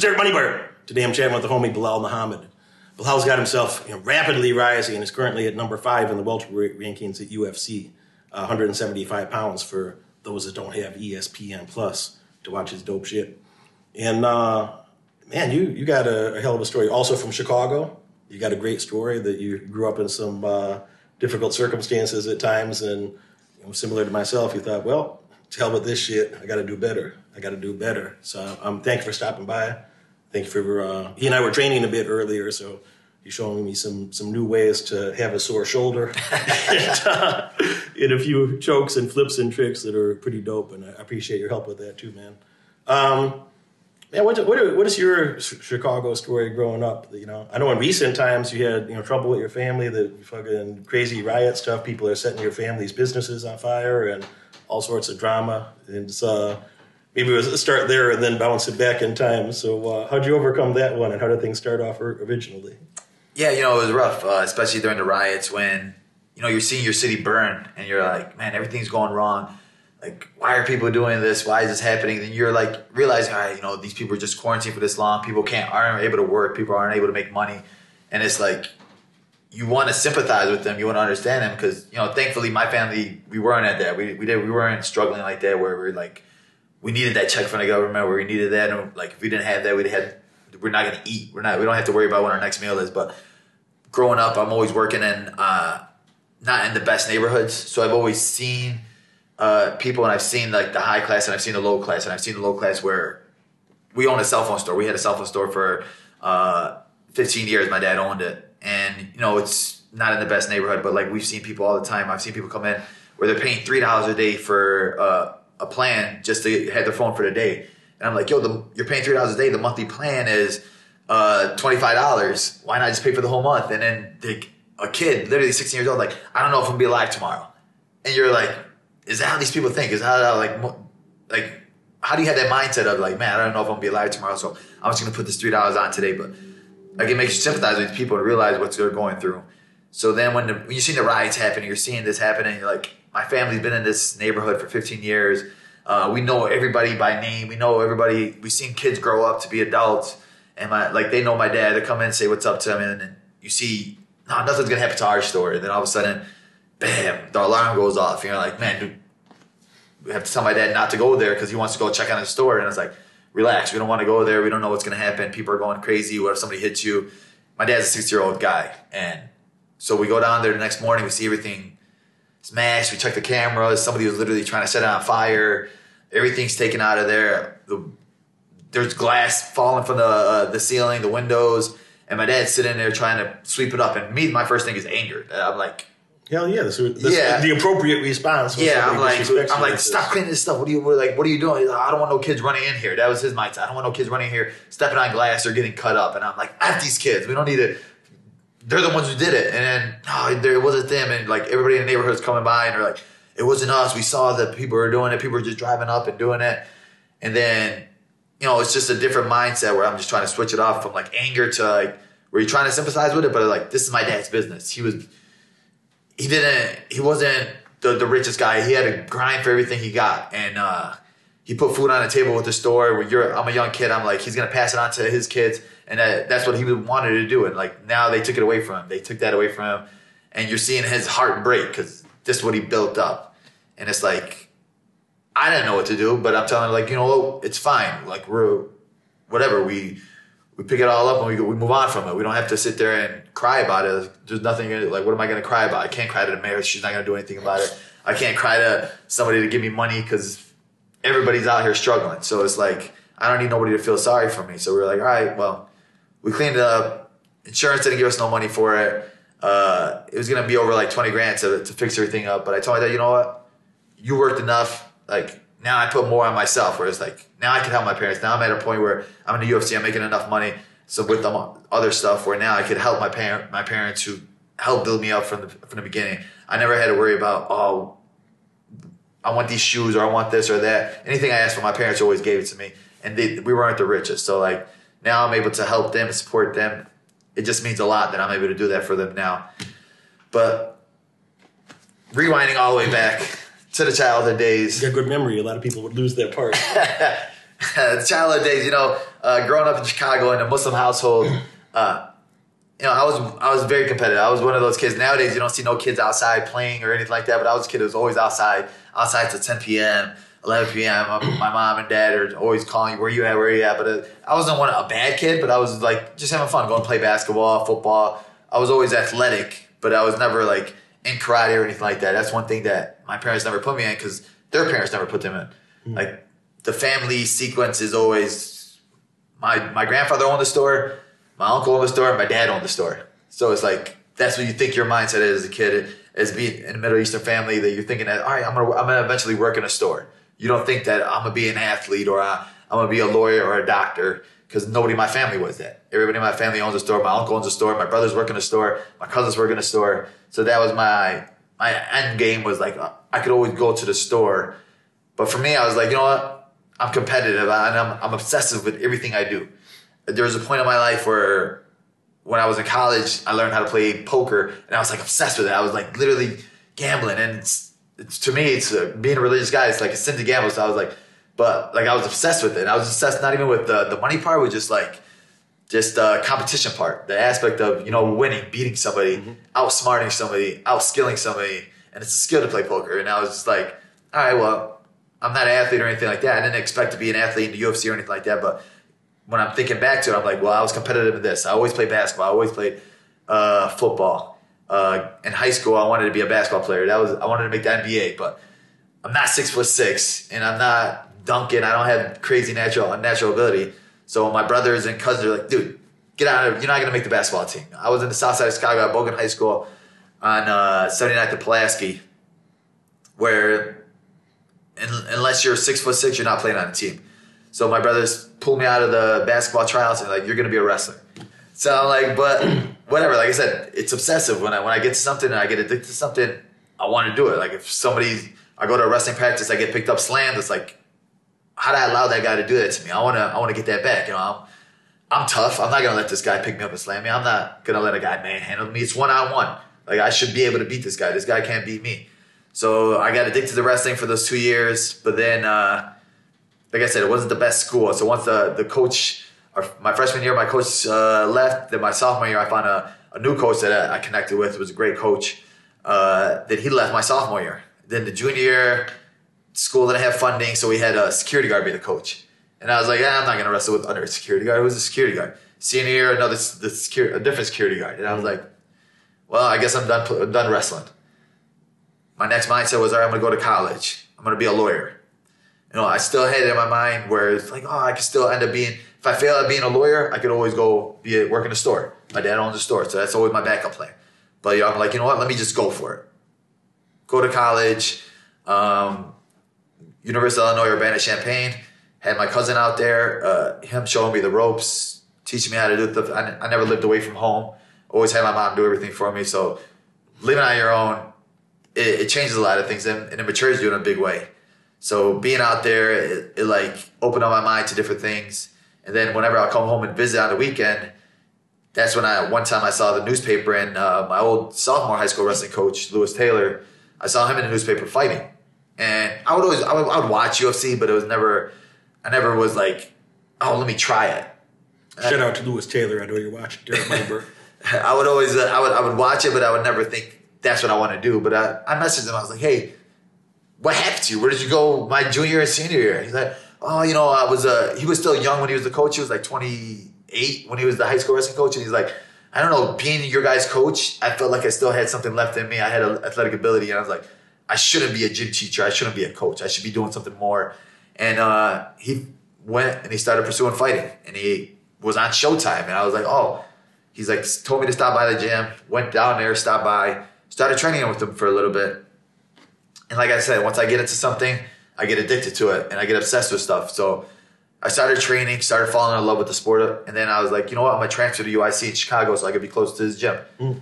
Derek Moneyberg. Today I'm chatting with the homie Belal Muhammad. Belal's got himself you know, rapidly rising and is currently at number five in the welterweight rankings at UFC, uh, 175 pounds for those that don't have ESPN Plus to watch his dope shit. And uh, man, you you got a, a, hell of a story. Also from Chicago, you got a great story that you grew up in some uh, difficult circumstances at times, and you know, similar to myself, you thought, well, to hell with this shit, I got to do better. I got to do better. So I'm um, thank you for stopping by. Thank you for uh, he and I were training a bit earlier, so you're showing me some some new ways to have a sore shoulder and, uh, and, a few chokes and flips and tricks that are pretty dope. And I appreciate your help with that too, man. Um, man, what, what, what is your Chicago story growing up? You know, I know in recent times you had you know trouble with your family, the fucking crazy riot stuff. People are setting your family's businesses on fire and all sorts of drama. And uh, maybe it was start there and then bounce it back in time. So uh, how'd you overcome that one, and how did things start off originally? Yeah, you know, it was rough, uh, especially during the riots when, you know, you're seeing your city burn and you're like, man, everything's going wrong. Like, why are people doing this? Why is this happening? Then you're like realizing, all right, you know, these people are just quarantined for this long. People can't aren't able to work. People aren't able to make money, and it's like you want to sympathize with them. You want to understand them because you know, thankfully, my family we weren't at that. We we did we weren't struggling like that where we're like we needed that check from the government. Where we needed that, and like if we didn't have that, we'd had we're not to eat. We're not. We don't have to worry about what our next meal is. But growing up, I'm always working in uh, not in the best neighborhoods, so I've always seen uh, people, and I've seen like the high class, and I've seen the low class, and I've seen the low class where we own a cell phone store. We had a cell phone store for uh, 15 years. My dad owned it, and you know it's not in the best neighborhood, but like we've seen people all the time. I've seen people come in where they're paying three dollars a day for uh, a plan just to have their phone for the day, and I'm like, yo, the, you're paying three dollars a day. The monthly plan is uh, $25. Why not just pay for the whole month? And then they, a kid, literally 16 years old, like, I don't know if I'm gonna be alive tomorrow. And you're like, is that how these people think? Is that how, like, like, how do you have that mindset of like, man, I don't know if I'm gonna be alive tomorrow, so I'm just gonna put this three dollars on today. But like, it makes you sympathize with people and realize what they're going through. So then when, the, when you see the riots happening, you're seeing this happening, you're like, my family's been in this neighborhood for 15 years. Uh, we know everybody by name. We know everybody. We've seen kids grow up to be adults and my like they know my dad. They come in and say what's up to him, and, and you see, no, nothing's gonna happen to our store. And then all of a sudden, bam, the alarm goes off. And you're like, man, dude, we have to tell my dad not to go there because he wants to go check on his store. And it's like, relax, we don't want to go there. We don't know what's gonna happen. People are going crazy. What if somebody hits you? My dad's a 60 year old guy, and so we go down there the next morning. We see everything smashed. We check the cameras. Somebody was literally trying to set it on fire. Everything's taken out of there. The there's glass falling from the uh, the ceiling, the windows, and my dad's sitting there trying to sweep it up. And me, my first thing is anger. I'm like, hell yeah, this, this yeah, the appropriate response. Yeah, I'm like, I'm like, stop cleaning this stuff. What are you like? What are you doing? Like, I don't want no kids running in here. That was his mindset. I don't want no kids running in here, stepping on glass or getting cut up. And I'm like, f these kids. We don't need to. They're the ones who did it. And then oh, there it wasn't them. And like everybody in the neighborhood's coming by and they're like, it wasn't us. We saw that people were doing it. People were just driving up and doing it. And then you know, it's just a different mindset where I'm just trying to switch it off from like anger to like where you're trying to sympathize with it, but like this is my dad's business. He was he didn't he wasn't the, the richest guy. He had to grind for everything he got. And uh he put food on the table with the store where you're I'm a young kid, I'm like, he's gonna pass it on to his kids. And that, that's what he wanted to do. And like now they took it away from him. They took that away from him. And you're seeing his heart break because this is what he built up. And it's like I didn't know what to do, but I'm telling her like, you know, it's fine. Like we're whatever we we pick it all up and we we move on from it. We don't have to sit there and cry about it. There's nothing like what am I going to cry about? I can't cry to the mayor. She's not going to do anything about it. I can't cry to somebody to give me money because everybody's out here struggling. So it's like I don't need nobody to feel sorry for me. So we are like, all right, well, we cleaned it up. Insurance didn't give us no money for it. Uh, it was going to be over like 20 grand to, to fix everything up. But I told my dad, you know what? You worked enough like now I put more on myself. Where it's like now I can help my parents. Now I'm at a point where I'm in the UFC. I'm making enough money. So with the other stuff, where now I could help my parent, my parents who helped build me up from the from the beginning. I never had to worry about oh, I want these shoes or I want this or that. Anything I asked for, my parents always gave it to me, and they, we weren't the richest. So like now I'm able to help them, support them. It just means a lot that I'm able to do that for them now. But rewinding all the way back to the childhood days. You got good memory. A lot of people would lose their part. childhood days, you know, uh, growing up in Chicago in a Muslim household, uh, you know, I was I was very competitive. I was one of those kids. Nowadays, you don't see no kids outside playing or anything like that. But I was a kid who was always outside, outside till 10 p.m., 11 p.m. My mom and dad are always calling where you at, where you at. But uh, I wasn't one a bad kid, but I was like just having fun, going to play basketball, football. I was always athletic, but I was never like in karate or anything like that. That's one thing that my parents never put me in because their parents never put them in. Mm-hmm. Like the family sequence is always my my grandfather owned the store, my uncle owned the store, and my dad owned the store. So it's like that's what you think your mindset is as a kid, as being in a Middle Eastern family that you're thinking that all right, I'm gonna I'm gonna eventually work in a store. You don't think that I'm gonna be an athlete or I, I'm gonna be a lawyer or a doctor because nobody in my family was that. Everybody in my family owns a store. My uncle owns a store. My brothers work in a store. My cousins work in a store. So that was my my end game was like I could always go to the store. But for me, I was like, you know what? I'm competitive and I'm, I'm obsessive with everything I do. There was a point in my life where when I was in college, I learned how to play poker and I was like obsessed with it. I was like literally gambling. And it's, it's to me, it's being a religious guy, it's like a sin to gamble. So I was like, but like I was obsessed with it. And I was obsessed not even with the, the money part, with just like just the competition part, the aspect of you know winning, beating somebody, mm-hmm. outsmarting somebody, outskilling somebody, and it's a skill to play poker. And I was just like, all right, well, I'm not an athlete or anything like that. I didn't expect to be an athlete in the UFC or anything like that. But when I'm thinking back to it, I'm like, well, I was competitive in this. I always played basketball. I always played uh, football. Uh, in high school, I wanted to be a basketball player. That was I wanted to make the NBA, but I'm not six foot six, and I'm not dunking. I don't have crazy natural unnatural ability. So my brothers and cousins are like, dude, get out of here. You're not going to make the basketball team. I was in the south side of Chicago at Bogan High School on uh, 79th and Pulaski, where in, unless you're six foot six, you're not playing on a team. So my brothers pulled me out of the basketball tryouts and like, you're going to be a wrestler. So I'm like, but whatever. Like I said, it's obsessive. When I when I get to something and I get addicted to something, I want to do it. Like if somebody, I go to a wrestling practice, I get picked up slammed. It's like how did I allow that guy to do that to me? I wanna I wanna get that back. You know, I'm I'm tough. I'm not gonna let this guy pick me up and slam me. I'm not gonna let a guy manhandle me. It's one on one. Like I should be able to beat this guy. This guy can't beat me. So I got addicted to wrestling for those two years. But then, uh, like I said, it wasn't the best school. So once the the coach, my freshman year, my coach uh, left. Then my sophomore year, I found a, a new coach that I connected with. It was a great coach. Uh, then he left my sophomore year. Then the junior year school didn't have funding, so we had a security guard be the coach. And I was like, I'm not going to wrestle with under a security guard. It was a security guard. Senior year, another the security, a different security guard. And I was like, well, I guess I'm done, I'm done wrestling. My next mindset was, all right, I'm going to go to college. I'm going to be a lawyer. You know, I still had it in my mind where it's like, oh, I could still end up being, if I fail at being a lawyer, I could always go be a, work in a store. My dad owns a store, so that's always my backup plan. But you know, I'm like, you know what? Let me just go for it. Go to college. Um, University of Illinois Urbana-Champaign. Had my cousin out there, uh, him showing me the ropes, teaching me how to do the. I, I never lived away from home. Always had my mom do everything for me. So living on your own, it, it changes a lot of things and, and, it matures you in a big way. So being out there, it, it like opened up my mind to different things. And then whenever I come home and visit on the weekend, that's when I one time I saw the newspaper and uh, my old sophomore high school wrestling coach Lewis Taylor. I saw him in the newspaper fighting, and I would always I would, I would watch UFC, but it was never I never was like, oh, let me try it. Shout out to Lewis Taylor. I know you're watching. Derek Member. I would always uh, I would I would watch it, but I would never think that's what I want to do. But I, I messaged him. I was like, hey, what happened to you? Where did you go my junior and senior year? He's like, oh, you know, I was uh he was still young when he was the coach. He was like 28 when he was the high school wrestling coach, and he's like. I don't know, being your guy's coach, I felt like I still had something left in me. I had athletic ability, and I was like, I shouldn't be a gym teacher. I shouldn't be a coach. I should be doing something more. And uh, he went and he started pursuing fighting, and he was on Showtime. And I was like, oh, he's like told me to stop by the gym. Went down there, stopped by, started training with him for a little bit. And like I said, once I get into something, I get addicted to it and I get obsessed with stuff. So I started training, started falling in love with the sport, and then I was like, you know what? I'm gonna transfer to UIC in Chicago so I could be close to his gym. Mm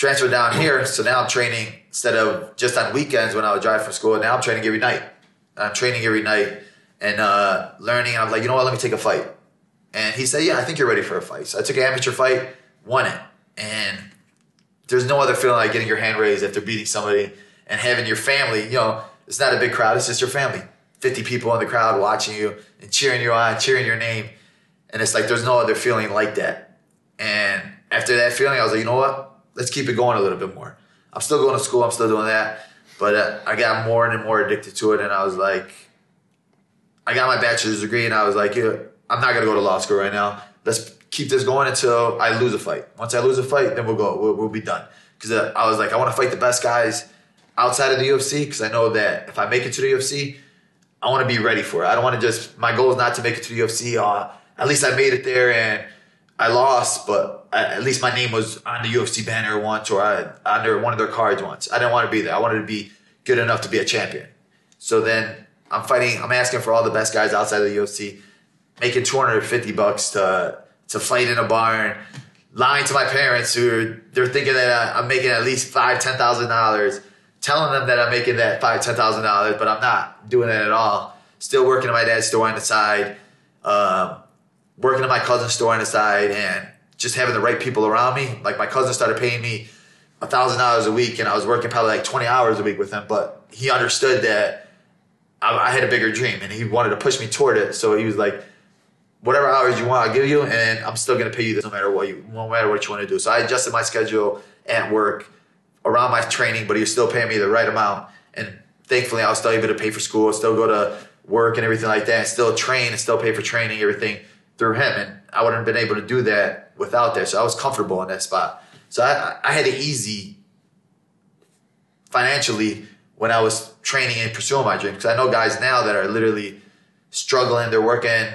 transferred down here, so now I'm training instead of just on weekends when I would drive from school. Now I'm training every night. I'm training every night and uh, learning. I'm like, you know what? Let me take a fight. And he said, yeah, I think you're ready for a fight. So I took an amateur fight, won it, and there's no other feeling like getting your hand raised after beating somebody and having your family. You know, it's not a big crowd; it's just your family. 50 people in the crowd watching you and cheering you on, cheering your name. And it's like there's no other feeling like that. And after that feeling, I was like, you know what? Let's keep it going a little bit more. I'm still going to school, I'm still doing that. But uh, I got more and more addicted to it. And I was like, I got my bachelor's degree and I was like, yeah, I'm not going to go to law school right now. Let's keep this going until I lose a fight. Once I lose a fight, then we'll go. We'll, we'll be done. Because uh, I was like, I want to fight the best guys outside of the UFC because I know that if I make it to the UFC, I want to be ready for it. I don't want to just. My goal is not to make it to the UFC. Uh, at least I made it there and I lost, but at least my name was on the UFC banner once or I, under one of their cards once. I didn't want to be there. I wanted to be good enough to be a champion. So then I'm fighting. I'm asking for all the best guys outside of the UFC, making 250 bucks to to fight in a barn, lying to my parents who are, they're thinking that I'm making at least five, ten thousand dollars, telling them that I'm making that five, ten thousand dollars, but I'm not doing it at all. Still working at my dad's store on the side, um, working at my cousin's store on the side, and just having the right people around me. Like my cousin started paying me a thousand dollars a week, and I was working probably like twenty hours a week with him, but he understood that I, I had a bigger dream, and he wanted to push me toward it. So he was like whatever hours you want, I'll give you, and I'm still gonna pay you this no matter what you, no matter what you want to do. So I adjusted my schedule at work around my training, but he was still paying me the right amount. And thankfully, I was still able to pay for school, still go to work and everything like that, and still train and still pay for training, everything through him. And I wouldn't have been able to do that without that. So I was comfortable in that spot. So I, I had it easy financially when I was training and pursuing my dream. Because I know guys now that are literally struggling. They're working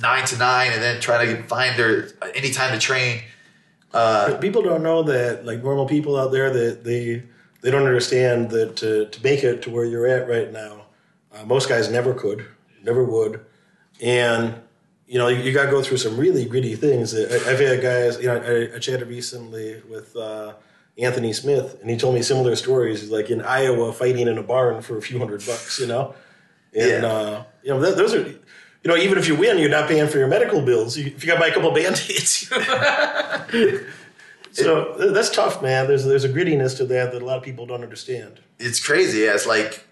nine to nine and then trying to find their any time to train. Uh, people don't know that, like normal people out there, that they they don't understand that to, to make it to where you're at right now, uh, most guys never could, never would, and you know you, you got to go through some really gritty things. I, have had guys, you know, I, I chatted recently with. Uh, Anthony Smith, and he told me similar stories. He's like in Iowa fighting in a barn for a few hundred bucks, you know, and yeah. uh, you know th- those are you know, even if you win, you're not paying for your medical bills. if you got to buy a couple band-aids. so that's tough, man. There's there's a grittiness to that that a lot of people don't understand. It's crazy. Yeah, it's like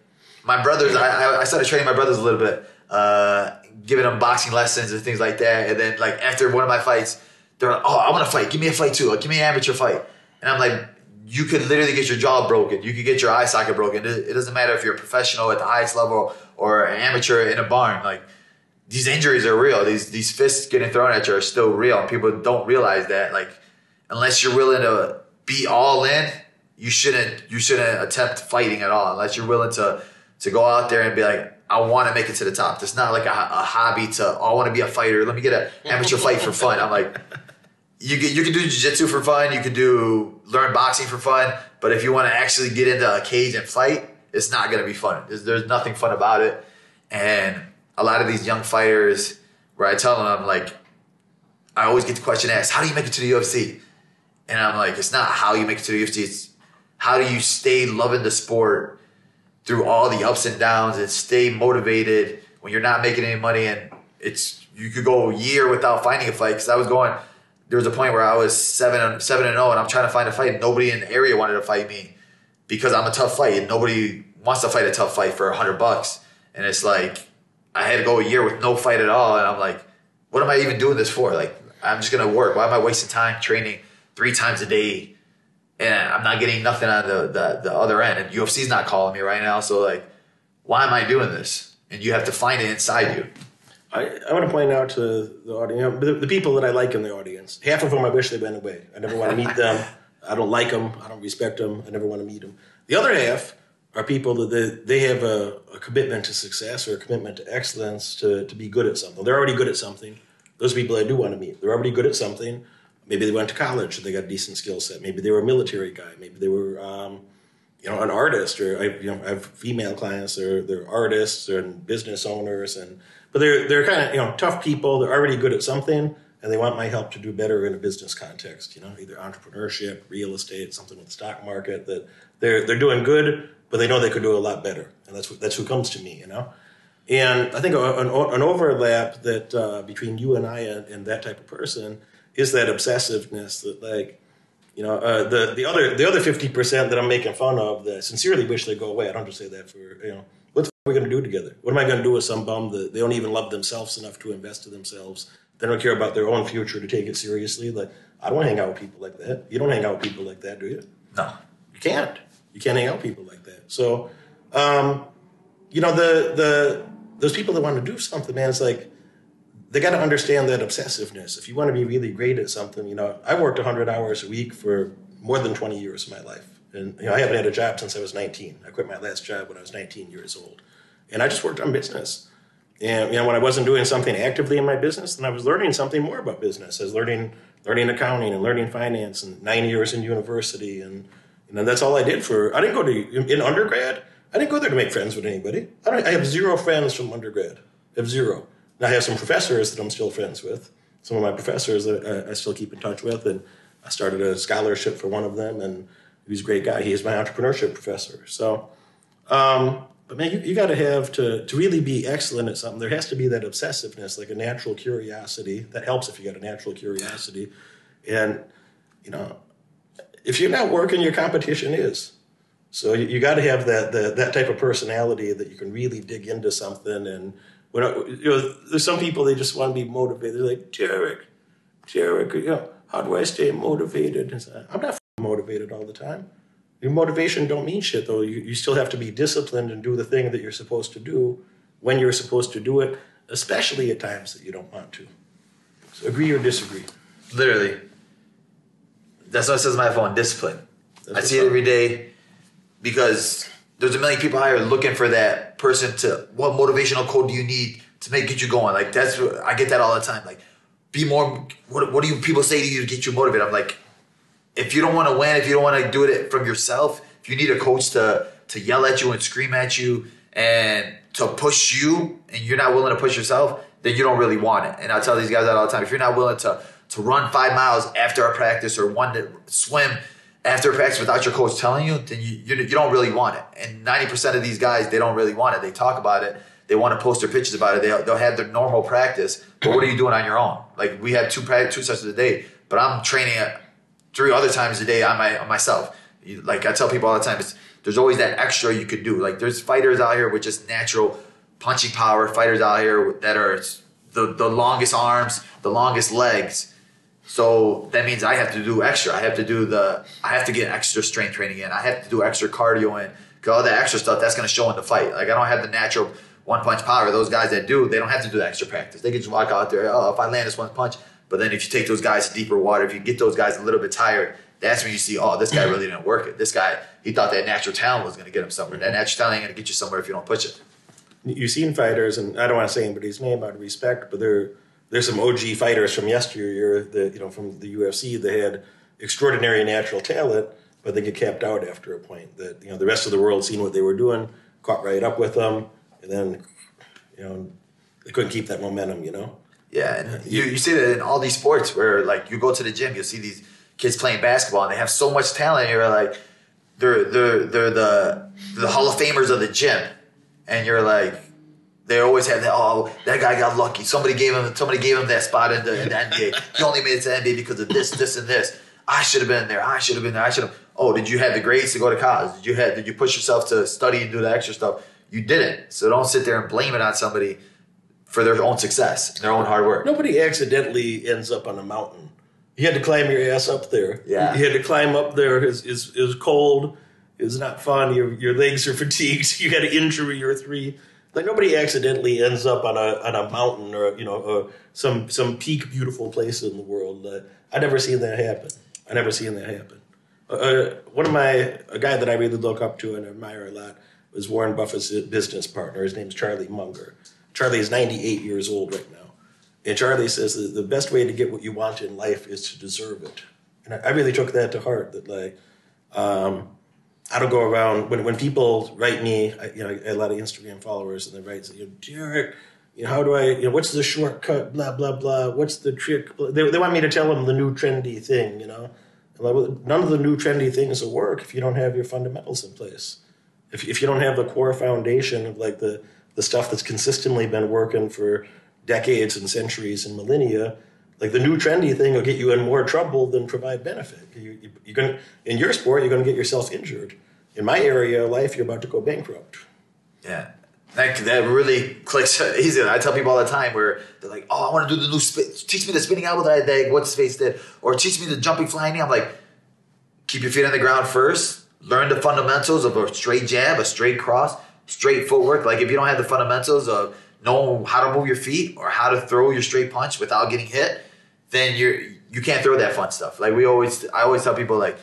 my brothers. I, I started training my brothers a little bit, uh, giving them boxing lessons and things like that. And then like after one of my fights, they're like, "Oh, I want to fight. Give me a fight too. Give me an amateur fight." And I'm like, you could literally get your jaw broken. You could get your eye socket broken. It, doesn't matter if you're a professional at the highest level or an amateur in a barn. Like these injuries are real. These these fists getting thrown at you are still real. People don't realize that. Like, unless you're willing to be all in, you shouldn't you shouldn't attempt fighting at all. Unless you're willing to to go out there and be like, I want to make it to the top. It's not like a, a hobby to oh, I want to be a fighter. Let me get an amateur fight for fun. I'm like, you can, you can do jiu-jitsu for fun. You can do learn boxing for fun. But if you want to actually get into a cage and fight, it's not going to be fun. There's, there's nothing fun about it. And a lot of these young fighters where I tell them, I'm like, I always get the question asked, how do you make it to the UFC? And I'm like, it's not how you make it to the UFC, it's how do you stay loving the sport through all the ups and downs and stay motivated when you're not making any money and it's you could go a year without finding a fight because I was going there was a point where I was seven seven and zero oh and I'm trying to find a fight nobody in the area wanted to fight me because I'm a tough fight and nobody wants to fight a tough fight for a hundred bucks and it's like I had to go a year with no fight at all, and I'm like, what am I even doing this for? Like, I'm just gonna work. Why am I wasting time training three times a day, and I'm not getting nothing on the the, the other end? And UFC's not calling me right now, so like, why am I doing this? And you have to find it inside you. I, I want to point out to the audience, you know, the, the, people that I like in the audience. Half of them I wish they went away. I never want to meet them. I don't like them. I don't respect them. I never want to meet them. The other half are people that they, they have a, a, commitment to success or a commitment to excellence to, to be good at something. They're already good at something. Those people I do want to meet. They're already good at something. Maybe they went to college, so they got a decent skill set. Maybe they were a military guy. Maybe they were, um, you know, an artist. Or I, you know, I have female clients. They're they're artists and business owners, and but they're they're kind of you know tough people. They're already good at something, and they want my help to do better in a business context. You know, either entrepreneurship, real estate, something with the stock market. That they're they're doing good but they know they could do a lot better, and that's that's who comes to me, you know. And I think an, an overlap that uh, between you and I and, and, that type of person is that obsessiveness that like you know uh, the the other the other fifty percent that I'm making fun of that sincerely wish they go away. I don't just say that for you know what are we going to do together? What am I going to do with some bum that they don't even love themselves enough to invest in themselves? They don't care about their own future to take it seriously. Like I don't hang out with people like that. You don't hang out with people like that, do you? No. You can't. You can't hang out with people like that. So, um, you know, the the those people that want to do something, man, it's like they got to understand that obsessiveness. If you want to be really great at something, you know, I worked 100 hours a week for more than 20 years of my life. And you know, I haven't had a job since I was 19. I quit my last job when I was 19 years old. And I just worked on business. And you know, when I wasn't doing something actively in my business, then I was learning something more about business. I was learning learning accounting and learning finance and nine years in university and you know, that's all I did for I didn't go to in undergrad, I didn't go there to make friends with anybody. I, I have zero friends from undergrad. I have zero. Now, I have some professors that I'm still friends with. Some of my professors that I, I still keep in touch with, and I started a scholarship for one of them, and he's a great guy. He is my entrepreneurship professor. So, um, but man, you, you got to have to to really be excellent at something. There has to be that obsessiveness, like a natural curiosity. That helps if you got a natural curiosity, and you know, if you're not working, your competition is. So you, you got to have that, that that type of personality that you can really dig into something and when I, you know, there's some people they just want to be motivated. They're like, Derek, Derek, you know, how do I stay motivated? And I'm not motivated all the time. Your motivation don't mean shit though. You, you still have to be disciplined and do the thing that you're supposed to do when you're supposed to do it, especially at times that you don't want to. So agree or disagree. Literally. That's what it says on my phone, discipline. That's I see it every day because there's a million people out here looking for that person to what motivational code do you need to make get you going? Like that's what, i get that all the time. Like be more what, what do you people say to you to get you motivated? I'm like if you don't want to win if you don't want to do it from yourself if you need a coach to to yell at you and scream at you and to push you and you're not willing to push yourself then you don't really want it. And i tell these guys that all the time if you're not willing to to run five miles after a practice or one to swim after practice without your coach telling you, then you, you, you don't really want it. And 90% of these guys, they don't really want it. They talk about it. They want to post their pictures about it. They'll, they'll have their normal practice. But what are you doing on your own? Like we have two two sessions a day, but I'm training three other times a day on my on myself. Like I tell people all the time, it's, there's always that extra you could do. Like there's fighters out here with just natural punching power. Fighters out here that are the the longest arms, the longest legs so that means I have to do extra. I have to do the, I have to get extra strength training in. I have to do extra cardio in. Cause all that extra stuff that's going to show in the fight. Like I don't have the natural one punch power. Those guys that do, they don't have to do the extra practice. They can just walk out there. Oh, if I land this one punch. But then if you take those guys to deeper water, if you get those guys a little bit tired, that's when you see, oh, this guy really didn't work it. This guy, he thought that natural talent was going to get him somewhere. That natural talent ain't going to get you somewhere if you don't push it. You've seen fighters, and I don't want to say anybody's name out of respect, but they're there's some OG fighters from yesteryear that you know from the UFC that had extraordinary natural talent, but they get capped out after a point. That you know the rest of the world seen what they were doing, caught right up with them, and then you know they couldn't keep that momentum. You know. Yeah, you you see that in all these sports where like you go to the gym, you'll see these kids playing basketball and they have so much talent. You're like, they're they're they're the the Hall of Famers of the gym, and you're like they always have that. Oh, that guy got lucky. Somebody gave him. Somebody gave him that spot in the, in the NBA. He only made it to the NBA because of this, this, and this. I should have been there. I should have been there. I should have. Oh, did you have the grades to go to college? Did you have? Did you push yourself to study and do the extra stuff? You didn't. So don't sit there and blame it on somebody for their own success, their own hard work. Nobody accidentally ends up on a mountain. You had to climb your ass up there. Yeah. You had to climb up there. It's, it's, it's cold. It's not fun. Your, your legs are fatigued. You had an injury or three like nobody accidentally ends up on a on a mountain or you know or some some peak beautiful place in the world. Uh, I never seen that happen. I never seen that happen. Uh, uh, one of my a guy that I really look up to and admire a lot was Warren Buffett's business partner. His name's Charlie Munger. Charlie is 98 years old right now, and Charlie says that the best way to get what you want in life is to deserve it. And I, I really took that to heart. That like. Um, I don't go around when when people write me. I, you know, a lot of Instagram followers, and they write, you know, Derek, you know, how do I, you know, what's the shortcut? Blah blah blah. What's the trick? They, they want me to tell them the new trendy thing. You know, like, well, none of the new trendy things will work if you don't have your fundamentals in place. If if you don't have the core foundation of like the the stuff that's consistently been working for decades and centuries and millennia, like the new trendy thing will get you in more trouble than provide benefit. You, you, you're going in your sport, you're going to get yourself injured. In my area of life, you're about to go bankrupt. Yeah, That, that really clicks easy. I tell people all the time where they're like, "Oh, I want to do the new spin. Teach me the spinning elbow that, that what's his face did, or teach me the jumping flying knee." I'm like, keep your feet on the ground first. Learn the fundamentals of a straight jab, a straight cross, straight footwork. Like if you don't have the fundamentals of know how to move your feet or how to throw your straight punch without getting hit, then you're you can't throw that fun stuff. Like we always, I always tell people like,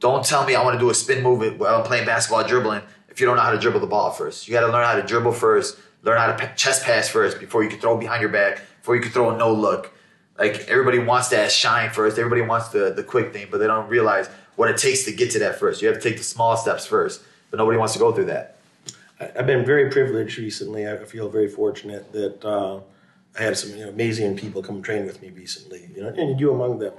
don't tell me I want to do a spin move while I'm playing basketball dribbling if you don't know how to dribble the ball first. You got to learn how to dribble first, learn how to chest pass first before you can throw behind your back, before you can throw a no look. Like everybody wants that shine first. Everybody wants the the quick thing, but they don't realize what it takes to get to that first. You have to take the small steps first, but nobody wants to go through that. I've been very privileged recently. I feel very fortunate that uh, I had some you know, amazing people come train with me recently. You know, and you among them.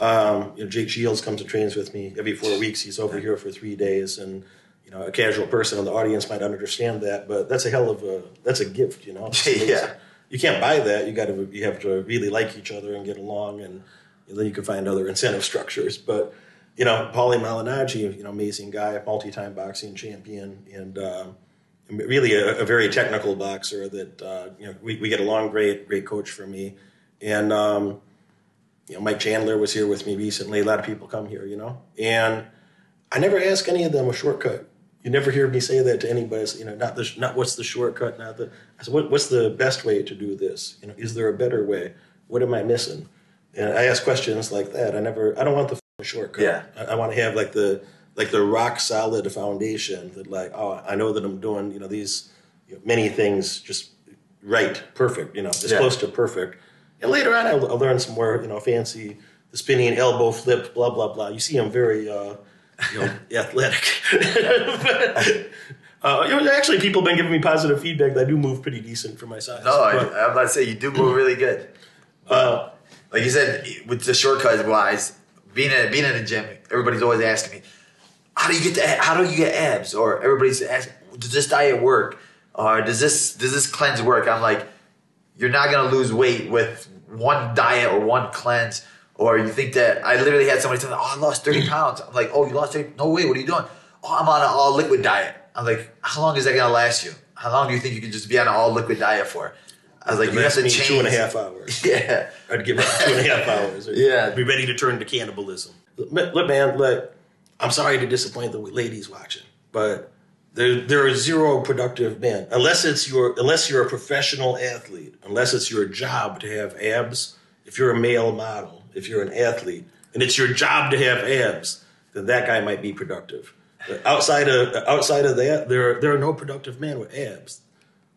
Um, you know, Jake Shields comes and trains with me every four weeks. He's over here for three days, and you know, a casual person in the audience might understand that, but that's a hell of a that's a gift. You know, yeah. You can't buy that. You got to you have to really like each other and get along, and, then you can find other incentive structures. But you know, Paulie Malignaggi, you know, amazing guy, multi-time boxing champion, and uh, really a, a, very technical boxer. That uh, you know, we, we get along great. Great coach for me, and um, you know, Mike Chandler was here with me recently. A lot of people come here, you know, and I never ask any of them a shortcut. You never hear me say that to anybody. You know, not the not what's the shortcut, not the. I said, what, what's the best way to do this? You know, is there a better way? What am I missing? And I ask questions like that. I never. I don't want the shortcut. Yeah. I, I want to have like the like the rock solid foundation that like oh I know that I'm doing you know these you know, many things just right perfect you know as yeah. close to perfect. And later on I'll, I'll, learn some more you know fancy the spinning elbow flip blah blah blah. You see I'm very uh, you know athletic. But, uh, you know, actually people have been giving me positive feedback that I do move pretty decent for my size. No but, I, am about to say you do move really good. Uh, like you said with the shortcuts wise being in being in the gym everybody's always asking me how do you get the how do you get abs? Or everybody's asking, does this diet work? Or does this does this cleanse work? I'm like, you're not gonna lose weight with one diet or one cleanse. Or you think that I literally had somebody tell me, oh, I lost 30 pounds. I'm like, oh, you lost 30? No way. What are you doing? Oh, I'm on an all liquid diet. I'm like, how long is that gonna last you? How long do you think you can just be on an all liquid diet for? I was like, you have to change. two and a half hours. Yeah. I'd give up two and a half hours. yeah. Be ready to turn to cannibalism. Look, man, look, I'm sorry to disappoint the ladies watching, but there there are zero productive men unless it's your unless you're a professional athlete, unless it's your job to have abs. If you're a male model, if you're an athlete, and it's your job to have abs, then that guy might be productive. But outside of outside of that, there are, there are no productive men with abs.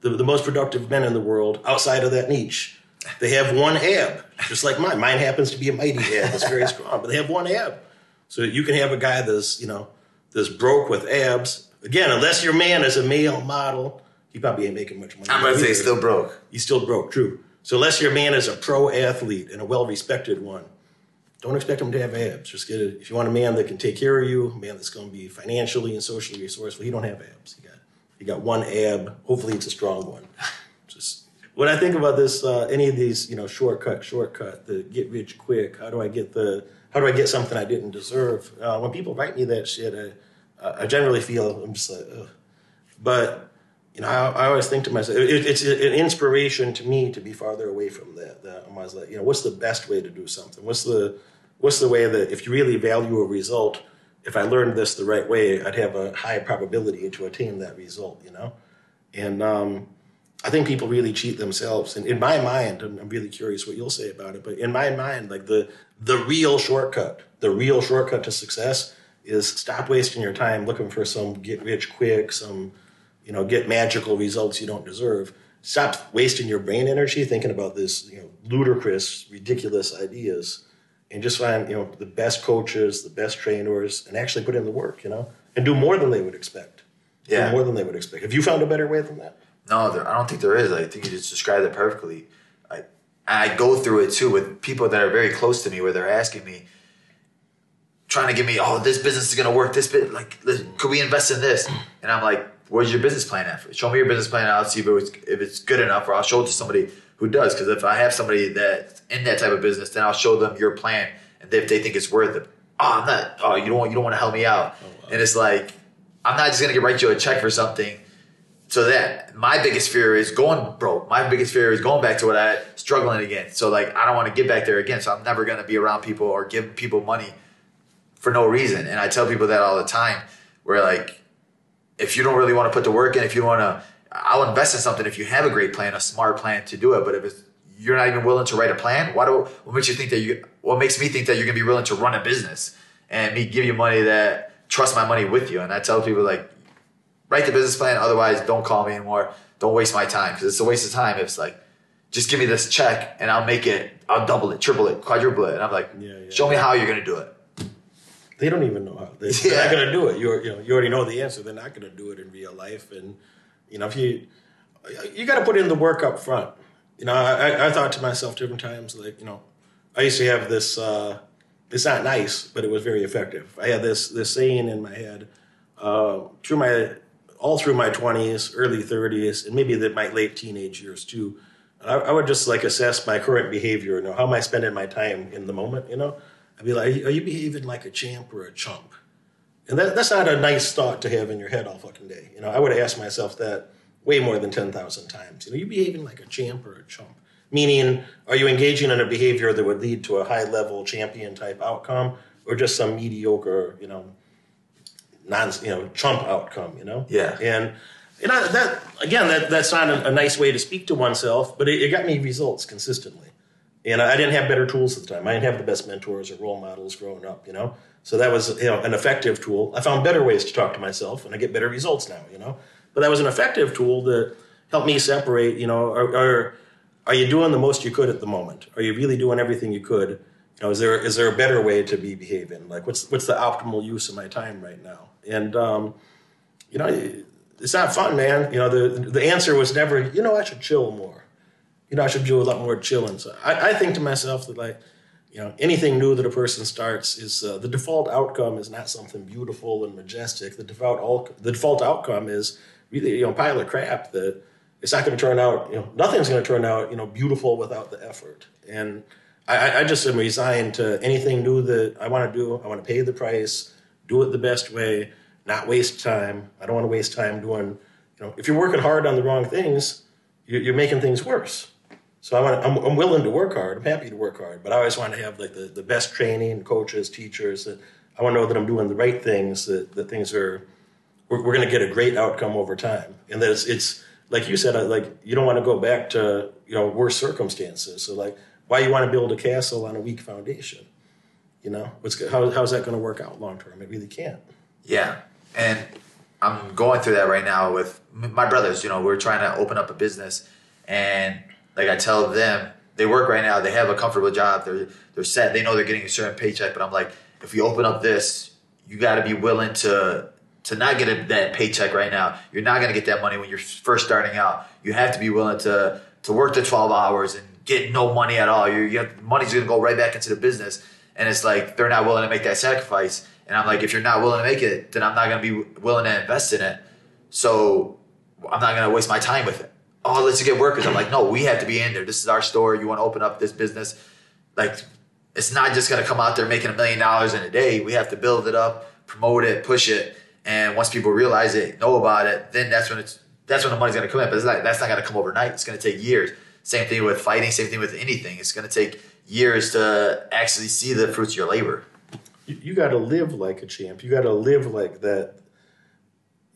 The, the most productive men in the world outside of that niche, they have one ab, just like mine. Mine happens to be a mighty ab. It's very strong, but they have one ab. So you can have a guy that's, you know, that's broke with abs. Again, unless your man is a male model, he probably ain't making much money. I'm gonna say he's still broke. He's still broke, true. So unless your man is a pro athlete and a well respected one, don't expect him to have abs. Just get it. If you want a man that can take care of you, a man that's going to be financially and socially resourceful, he don't have abs. He got he got one ab. Hopefully, it's a strong one. Just when I think about this, uh, any of these, you know, shortcut, shortcut, the get rich quick. How do I get the how do I get something I didn't deserve? Uh, when people write me that shit, I, I generally feel I'm just like, Ugh. but you know, I, I, always think to myself, it, it's an inspiration to me to be farther away from that. That I'm always like, you know, what's the best way to do something? What's the what's the way that if you really value a result, if I learned this the right way, I'd have a high probability to attain that result. You know, and um, I think people really cheat themselves. And in my mind, and I'm really curious what you'll say about it, but in my mind, like the the real shortcut, the real shortcut to success is stop wasting your time looking for some get rich quick, some you know get magical results you don't deserve. Stop wasting your brain energy thinking about this you know ludicrous, ridiculous ideas, and just find you know the best coaches, the best trainers, and actually put in the work. You know, and do more than they would expect. Yeah, do more than they would expect. Have you found a better way than that? No, there, I don't think there is. I think you just described it perfectly. I, I go through it too with people that are very close to me where they're asking me, trying to give me, oh, this business is going to work. This bit, like, could we invest in this? And I'm like, where's your business plan at? Show me your business plan. I'll see if it's, if it's good enough, or I'll show it to somebody who does. Because if I have somebody that in that type of business, then I'll show them your plan, and if they think it's worth it, oh, I'm not. Oh, you don't want you don't want to help me out. Oh, wow. And it's like I'm not just gonna write you a check for something so that my biggest fear is going broke. My biggest fear is going back to what I struggling again. So like I don't want to get back there again. So I'm never gonna be around people or give people money for no reason. And I tell people that all the time. Where like if you don't really want to put the work in, if you want to, I'll invest in something if you have a great plan, a smart plan to do it. But if it's you're not even willing to write a plan, why do what makes you think that you? What makes me think that you're gonna be willing to run a business and me give you money that trust my money with you? And I tell people like write the business plan. Otherwise, don't call me anymore. Don't waste my time because it's a waste of time. If it's like, just give me this check and I'll make it. I'll double it, triple it, quadruple it. And I'm like, Yeah, yeah. show me how you're gonna do it. They don't even know how. They, Yeah. They're not going to do it. You you know you already know the answer. They're not going to do it in real life. And you know if you you got to put in the work up front. You know I, I- I thought to myself different times like you know I used to have this. Uh, it's not nice, but it was very effective. I had this this saying in my head uh, through my all through my twenties, early thirties, and maybe the, my late teenage years too. I, I would just like assess my current behavior. You know, how am I spending my time in the moment? You know, I'd be like, are you behaving like a champ or a chump? And that, that's not a nice thought to have in your head all fucking day. You know, I would ask myself that way more than 10,000 times. You know, you behaving like a champ or a chump? Meaning, are you engaging in a behavior that would lead to a high level champion type outcome or just some mediocre, you know, non, you know, chump outcome, you know? Yeah. And, you know, that, again, that, that's not a, a nice way to speak to oneself, but it, it got me results consistently. And I didn't have better tools at the time. I didn't have the best mentors or role models growing up, you know? So that was, you know, an effective tool. I found better ways to talk to myself and I get better results now, you know? But that was an effective tool that helped me separate, you know, are, are, are you doing the most you could at the moment? Are you really doing everything you could? You know, is there, is there a better way to be behaving? Like, what's, what's the optimal use of my time right now? And, um, you know, it's not fun, man. You know, the, the answer was never, you know, I should chill more you know, I should do a lot more chilling. So I, I think to myself that like, you know, anything new that a person starts is uh, the default outcome is not something beautiful and majestic. The default al- the default outcome is really you know pile of crap that it's not going to turn out. You know, nothing's going to turn out you know beautiful without the effort. And I, I- just am resigned to anything new that I want to do. I want to pay the price, do it the best way, not waste time. I don't want to waste time doing. You know, if you're working hard on the wrong things, you're, you're making things worse. So I want I'm, I'm willing to work hard. I'm happy to work hard, but I always want to have like the, the best training, coaches, teachers. That I want to know that I'm doing the right things. That that things are we're, we're going to get a great outcome over time, and that it's, it's like you said. Like you don't want to go back to you know worse circumstances. So like why you want to build a castle on a weak foundation? You know what's how how's that going to work out long term? It really can't. Yeah, and I'm going through that right now with my brothers. You know, we're trying to open up a business, and like I tell them, they work right now. They have a comfortable job. They're they're set. They know they're getting a certain paycheck. But I'm like, if we open up this, you got to be willing to to not get a, that paycheck right now. You're not going to get that money when you're first starting out. You have to be willing to to work the 12 hours and get no money at all. You're, you money's going to go right back into the business. And it's like they're not willing to make that sacrifice. And I'm like, if you're not willing to make it, then I'm not going to be willing to invest in it. So I'm not going to waste my time with it. Oh, let's get workers. I'm like, no, we have to be in there. This is our store. You want to open up this business. Like, it's not just going to come out there making a million dollars in a day. We have to build it up, promote it, push it. And once people realize it, know about it, then that's when it's that's when the money's going to come in. But it's like, that's not going to come overnight. It's going to take years. Same thing with fighting. Same thing with anything. It's going to take years to actually see the fruits of your labor. you, you got to live like a champ. You got to live like that.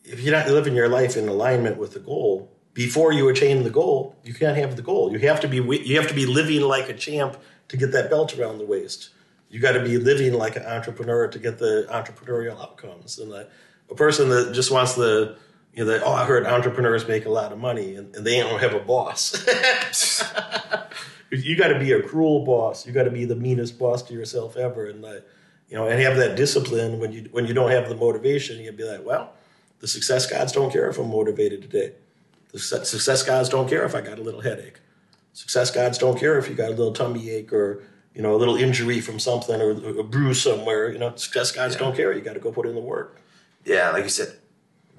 If you're not living your life in alignment with the goal before you attain the goal, you can't have the goal. You have to be you have to be living like a champ to get that belt around the waist. You got to be living like an entrepreneur to get the entrepreneurial outcomes. And like a person that just wants the you know that oh I heard entrepreneurs make a lot of money and, and they don't have a boss. you got to be a cruel boss. You got to be the meanest boss to yourself ever, and like, you know, and have that discipline when you when you don't have the motivation. You'd be like, well, the success gods don't care if I'm motivated today. The success gods don't care if I got a little headache. Success gods don't care if you got a little tummy ache or you know a little injury from something or a bruise somewhere. You know, success gods don't care. You got to go put in the work. Yeah, like you said,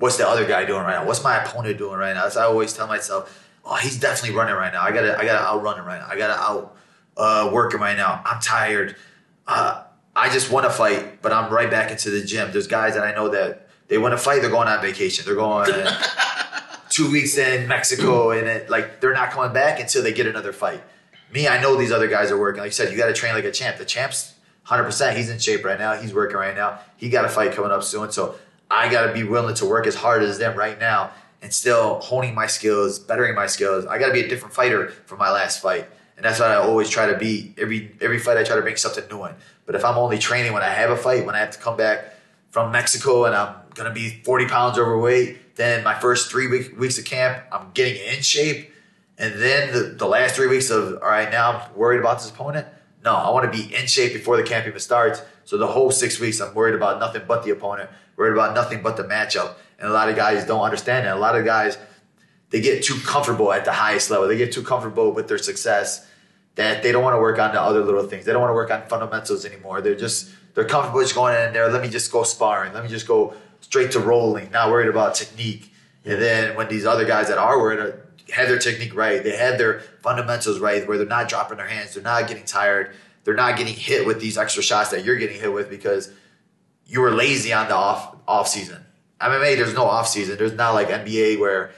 what's the other guy doing right now? What's my opponent doing right now? As I always tell myself, oh, he's definitely running right now. I gotta, I gotta outrun him right now. I gotta out uh, work him right now. I'm tired. Uh, I just want to fight, but I'm right back into the gym. There's guys that I know that they want to fight. They're going on vacation. They're going. two weeks in Mexico and it, like they're not coming back until they get another fight. Me, I know these other guys are working. Like you said, you got to train like a champ. The champ's 100%. He's in shape right now. He's working right now. He got a fight coming up soon. So I got to be willing to work as hard as them right now and still honing my skills, bettering my skills. I got to be a different fighter from my last fight. And that's what I always try to be. Every every fight I try to bring something new in. But if I'm only training when I have a fight, when I have to come back from Mexico and I'm gonna be 40 pounds overweight, then my first three week, weeks of camp, I'm getting in shape. And then the, the last three weeks of, all right, now I'm worried about this opponent. No, I want to be in shape before the camp even starts. So the whole six weeks, I'm worried about nothing but the opponent, worried about nothing but the matchup. And a lot of guys don't understand that. A lot of guys, they get too comfortable at the highest level. They get too comfortable with their success that they don't want to work on the other little things. They don't want to work on fundamentals anymore. They're just they're comfortable just going in there. Let me just go sparring. Let me just go straight to rolling. Not worried about technique. And then when these other guys that are worried have their technique right, they have their fundamentals right, where they're not dropping their hands, they're not getting tired, they're not getting hit with these extra shots that you're getting hit with because you were lazy on the off off season. MMA, there's no off season. There's not like NBA where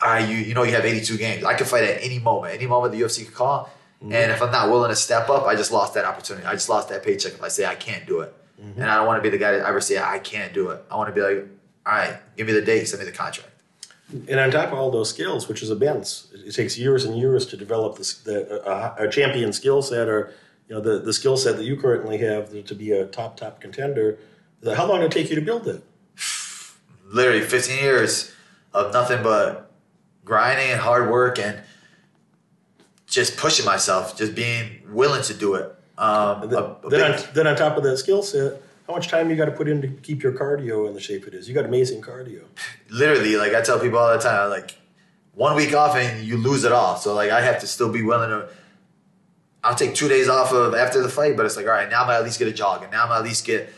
uh, you you know you have 82 games. I could fight at any moment. Any moment the UFC could call Mm-hmm. And if I'm not willing to step up, I just lost that opportunity. I just lost that paycheck if I say I can't do it. Mm-hmm. And I don't want to be the guy that ever say I can't do it. I want to be like, all right, give me the date, send me the contract. And on top of all those skills, which is immense, it takes years and years to develop this, the, uh, a champion skill set or you know the, the skill set that you currently have to be a top top contender. How long did it take you to build it? Literally 15 years of nothing but grinding and hard work and just pushing myself, just being willing to do it. Um, then, a, a then, on, then, on, top of that skill set, how much time you got to put in to keep your cardio in the shape it is? You got amazing cardio. Literally, like I tell people all the time, like one week off and you lose it all. So like I have to still be willing to. I'll take two days off of after the fight, but it's like all right, now I'm at least get a jog, and now I'm at least get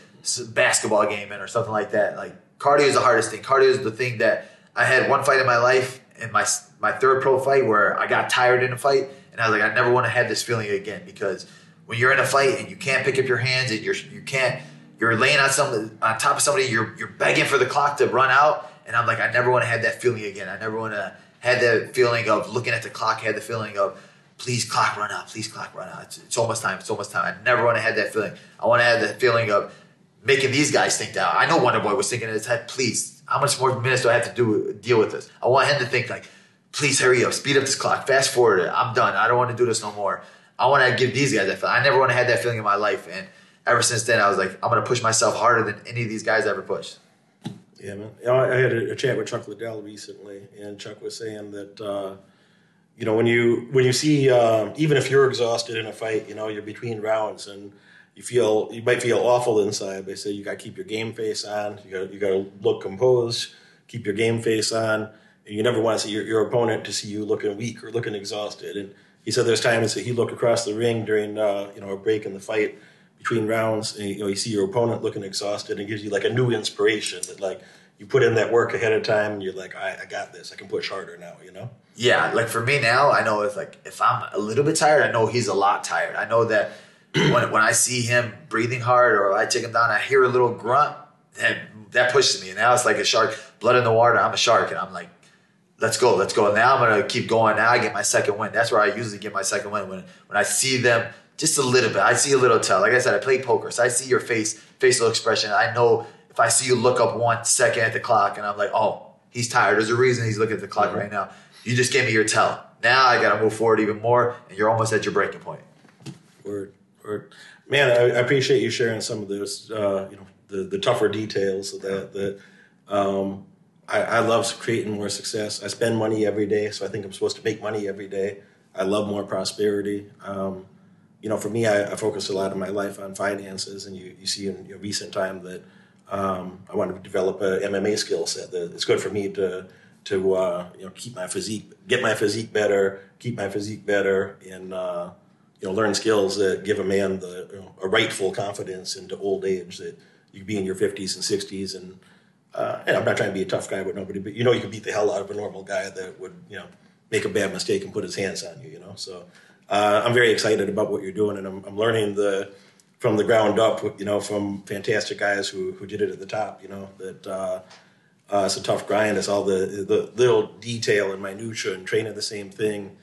basketball game in or something like that. Like cardio is the hardest thing. Cardio is the thing that I had one fight in my life, and my my third pro fight, where I got tired in a fight and I was like, I never want to have this feeling again because when you're in a fight and you can't pick up your hands and you're you can't you're laying on some on top of somebody, you're you're begging for the clock to run out. And I'm like, I never want to have that feeling again. I never want to have that feeling of looking at the clock, had the feeling of please clock run out, please clock run out. It's, it's almost time, it's almost time. I never want to have that feeling. I want to have that feeling of making these guys think that. I know Wonder Boy was thinking in his head, please, how much more minutes do I have to do deal with this? I want him to think like, please hurry up, speed up this clock, fast forward it. I'm done. I don't want to do this no more. I want to give these guys that feeling. I never want to have that feeling in my life. And ever since then, I was like, I'm going to push myself harder than any of these guys ever pushed. Yeah, man. I had a, chat with Chuck Liddell recently, and Chuck was saying that, uh, you know, when you when you see, uh, even if you're exhausted in a fight, you know, you're between rounds and you feel you might feel awful inside. They say you got to keep your game face on. You got you got to look composed, keep your game face on you never want to see your, your opponent to see you looking weak or looking exhausted. And he said there's times that he looked across the ring during uh, you know a break in the fight between rounds, and you know you see your opponent looking exhausted, and gives you like a new inspiration that like you put in that work ahead of time, and you're like, I, I got this. I can push harder now. You know? Yeah, like for me now, I know if like if I'm a little bit tired, I know he's a lot tired. I know that when when I see him breathing hard or I take him down, I hear a little grunt. That that pushes me. And now it's like a shark, blood in the water. I'm a shark, and I'm like, let's go, let's go. Now I'm gonna keep going. Now I get my second win. That's where I usually get my second win when when I see them just a little bit. I see a little tell. Like I said, I play poker, so I see your face, facial expression. I know if I see you look up one second at the clock, and I'm like, oh, he's tired. There's a reason he's looking at the clock mm-hmm. right now. You just gave me your tell. Now I got to move forward even more, and you're almost at your breaking point. Word, word. Man, I, I appreciate you sharing some of those, uh, you know, the, the tougher details of that. That um, I, I love creating more success. I spend money every day, so I think I'm supposed to make money every day. I love more prosperity. Um, you know, for me, I, I, focus a lot of my life on finances, and you, you see in you know, recent time that um, I want to develop a MMA skill set. That it's good for me to to uh, you know keep my physique, get my physique better, keep my physique better, and uh, you know learn skills that give a man the you know, a rightful confidence into old age that you can be in your 50s and 60s and uh, and I'm not trying to be a tough guy with nobody, but you know you can beat the hell out of a normal guy that would you know make a bad mistake and put his hands on you. You know, so uh, I'm very excited about what you're doing, and I'm, I'm, learning the from the ground up. You know, from fantastic guys who who did it at the top. You know that. Uh, Uh, it's a tough grind. It's all the the little detail and minutia and training the same thing.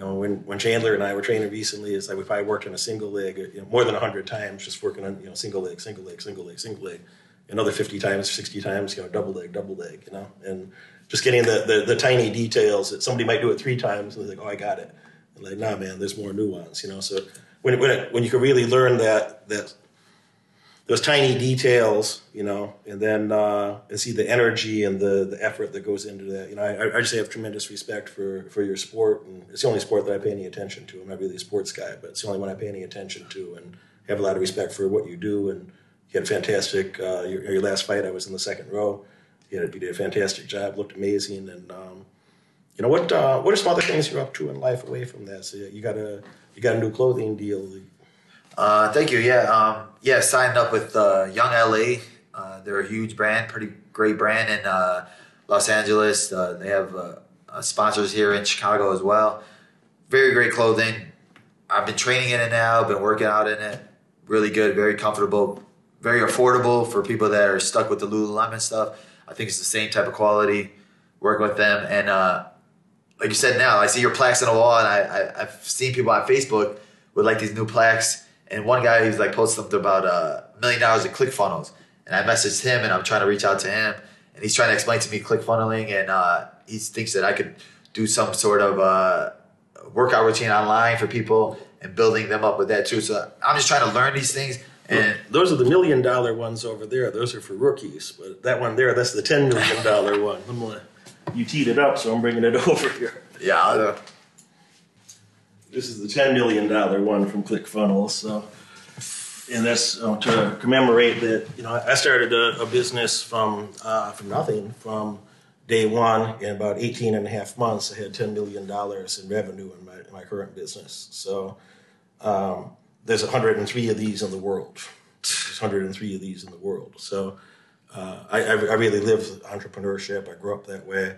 You know, when, when Chandler and I were training recently, it's like if I worked on a single leg you know, more than hundred times, just working on you know single leg, single leg, single leg, single leg, another fifty times, sixty times, you know, double leg, double leg, you know, and just getting the, the, the tiny details that somebody might do it three times and they're like, oh, I got it. And like, nah, man, there's more nuance, you know. So when when it, when you can really learn that that those tiny details, you know, and then uh, and see the energy and the the effort that goes into that. You know, I, I just have tremendous respect for for your sport, and it's the only sport that I pay any attention to. I'm not really a sports guy, but it's the only one I pay any attention to, and have a lot of respect for what you do. And you had a fantastic. Uh, your, your last fight, I was in the second row. You, had, you did a fantastic job. Looked amazing, and um, you know what? Uh, what are some other things you're up to in life away from that? So you got a you got a new clothing deal. Uh, thank you. Yeah, um, yeah. Signed up with uh, Young LA. Uh, they're a huge brand, pretty great brand in uh, Los Angeles. Uh, they have uh, sponsors here in Chicago as well. Very great clothing. I've been training in it now. Been working out in it. Really good. Very comfortable. Very affordable for people that are stuck with the Lululemon stuff. I think it's the same type of quality. Working with them and like you said, now I see your plaques on the wall, and I, I have seen people on Facebook with like these new plaques and one guy he's like posted something about a uh, million dollars in ClickFunnels, and I messaged him and I'm trying to reach out to him, and he's trying to explain to me ClickFunneling, and uh, he thinks that I could do some sort of uh, workout routine online for people and building them up with that too. So I'm just trying to learn these things. And those are the million dollar ones over there. Those are for rookies. But that one there, that's the ten million dollar one. I'm gonna, you teed it up, so I'm bringing it over here. Yeah. This is the ten million dollar one from ClickFunnels. So, and that's uh, to commemorate that. You know, I started a, a business from uh, from nothing from day one. In about 18 and a half months, I had ten million dollars in revenue in my in my current business. So, um, there's 103 of these in the world. There's 103 of these in the world. So. Uh, I, I, really live entrepreneurship. I grew up that way.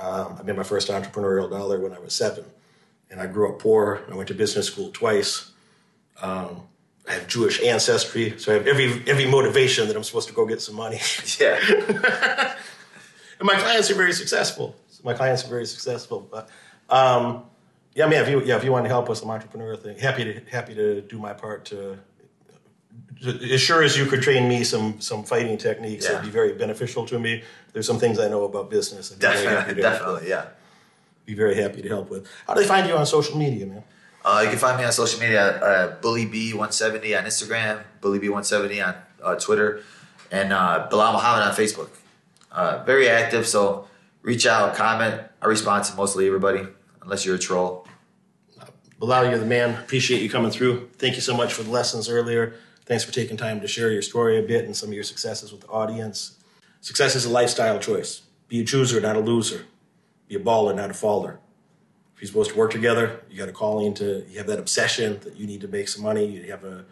Um, I made my first entrepreneurial dollar when I was seven and I grew up poor. I went to business school twice. Um, I have Jewish ancestry, so I have every every motivation that I'm supposed to go get some money. Yeah. and my clients are very successful. My clients are very successful. But um, yeah, man, if you yeah if you want to help with some entrepreneur thing, happy to happy to do my part to. As sure as you could train me some some fighting techniques, yeah. it'd be very beneficial to me. There's some things I know about business. Definitely, definitely, yeah be very happy to help with. How do they find you on social media, man? Uh, you can find me on social media uh, BullyB170 on Instagram, BullyB170 on uh, Twitter, and uh, Belal Muhammad on Facebook. Uh, very active, so reach out, comment. I respond to mostly everybody, unless you're a troll. Belal, you're the man. Appreciate you coming through. Thank you so much for the lessons earlier. Thanks for taking time to share your story a bit and some of your successes with the audience. Success is a lifestyle choice. Be a chooser, not a loser be a baller, not a faller. If you're supposed to work together, you got a calling to, you have that obsession that you need to make some money, you have a,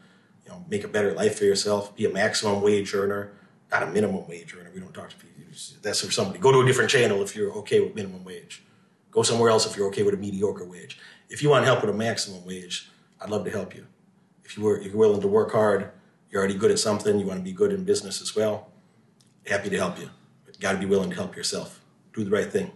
you know, make a better life for yourself, be a maximum wage earner, not a minimum wage earner. We don't talk to people. That's for somebody. Go to a different channel if you're okay with minimum wage. Go somewhere else if you're okay with a mediocre wage. If you want help with a maximum wage, I'd love to help you. If you were, you're willing to work hard, you're already good at something, you want to be good in business as well, happy to help you. But you got to be willing to help yourself. Do the right thing.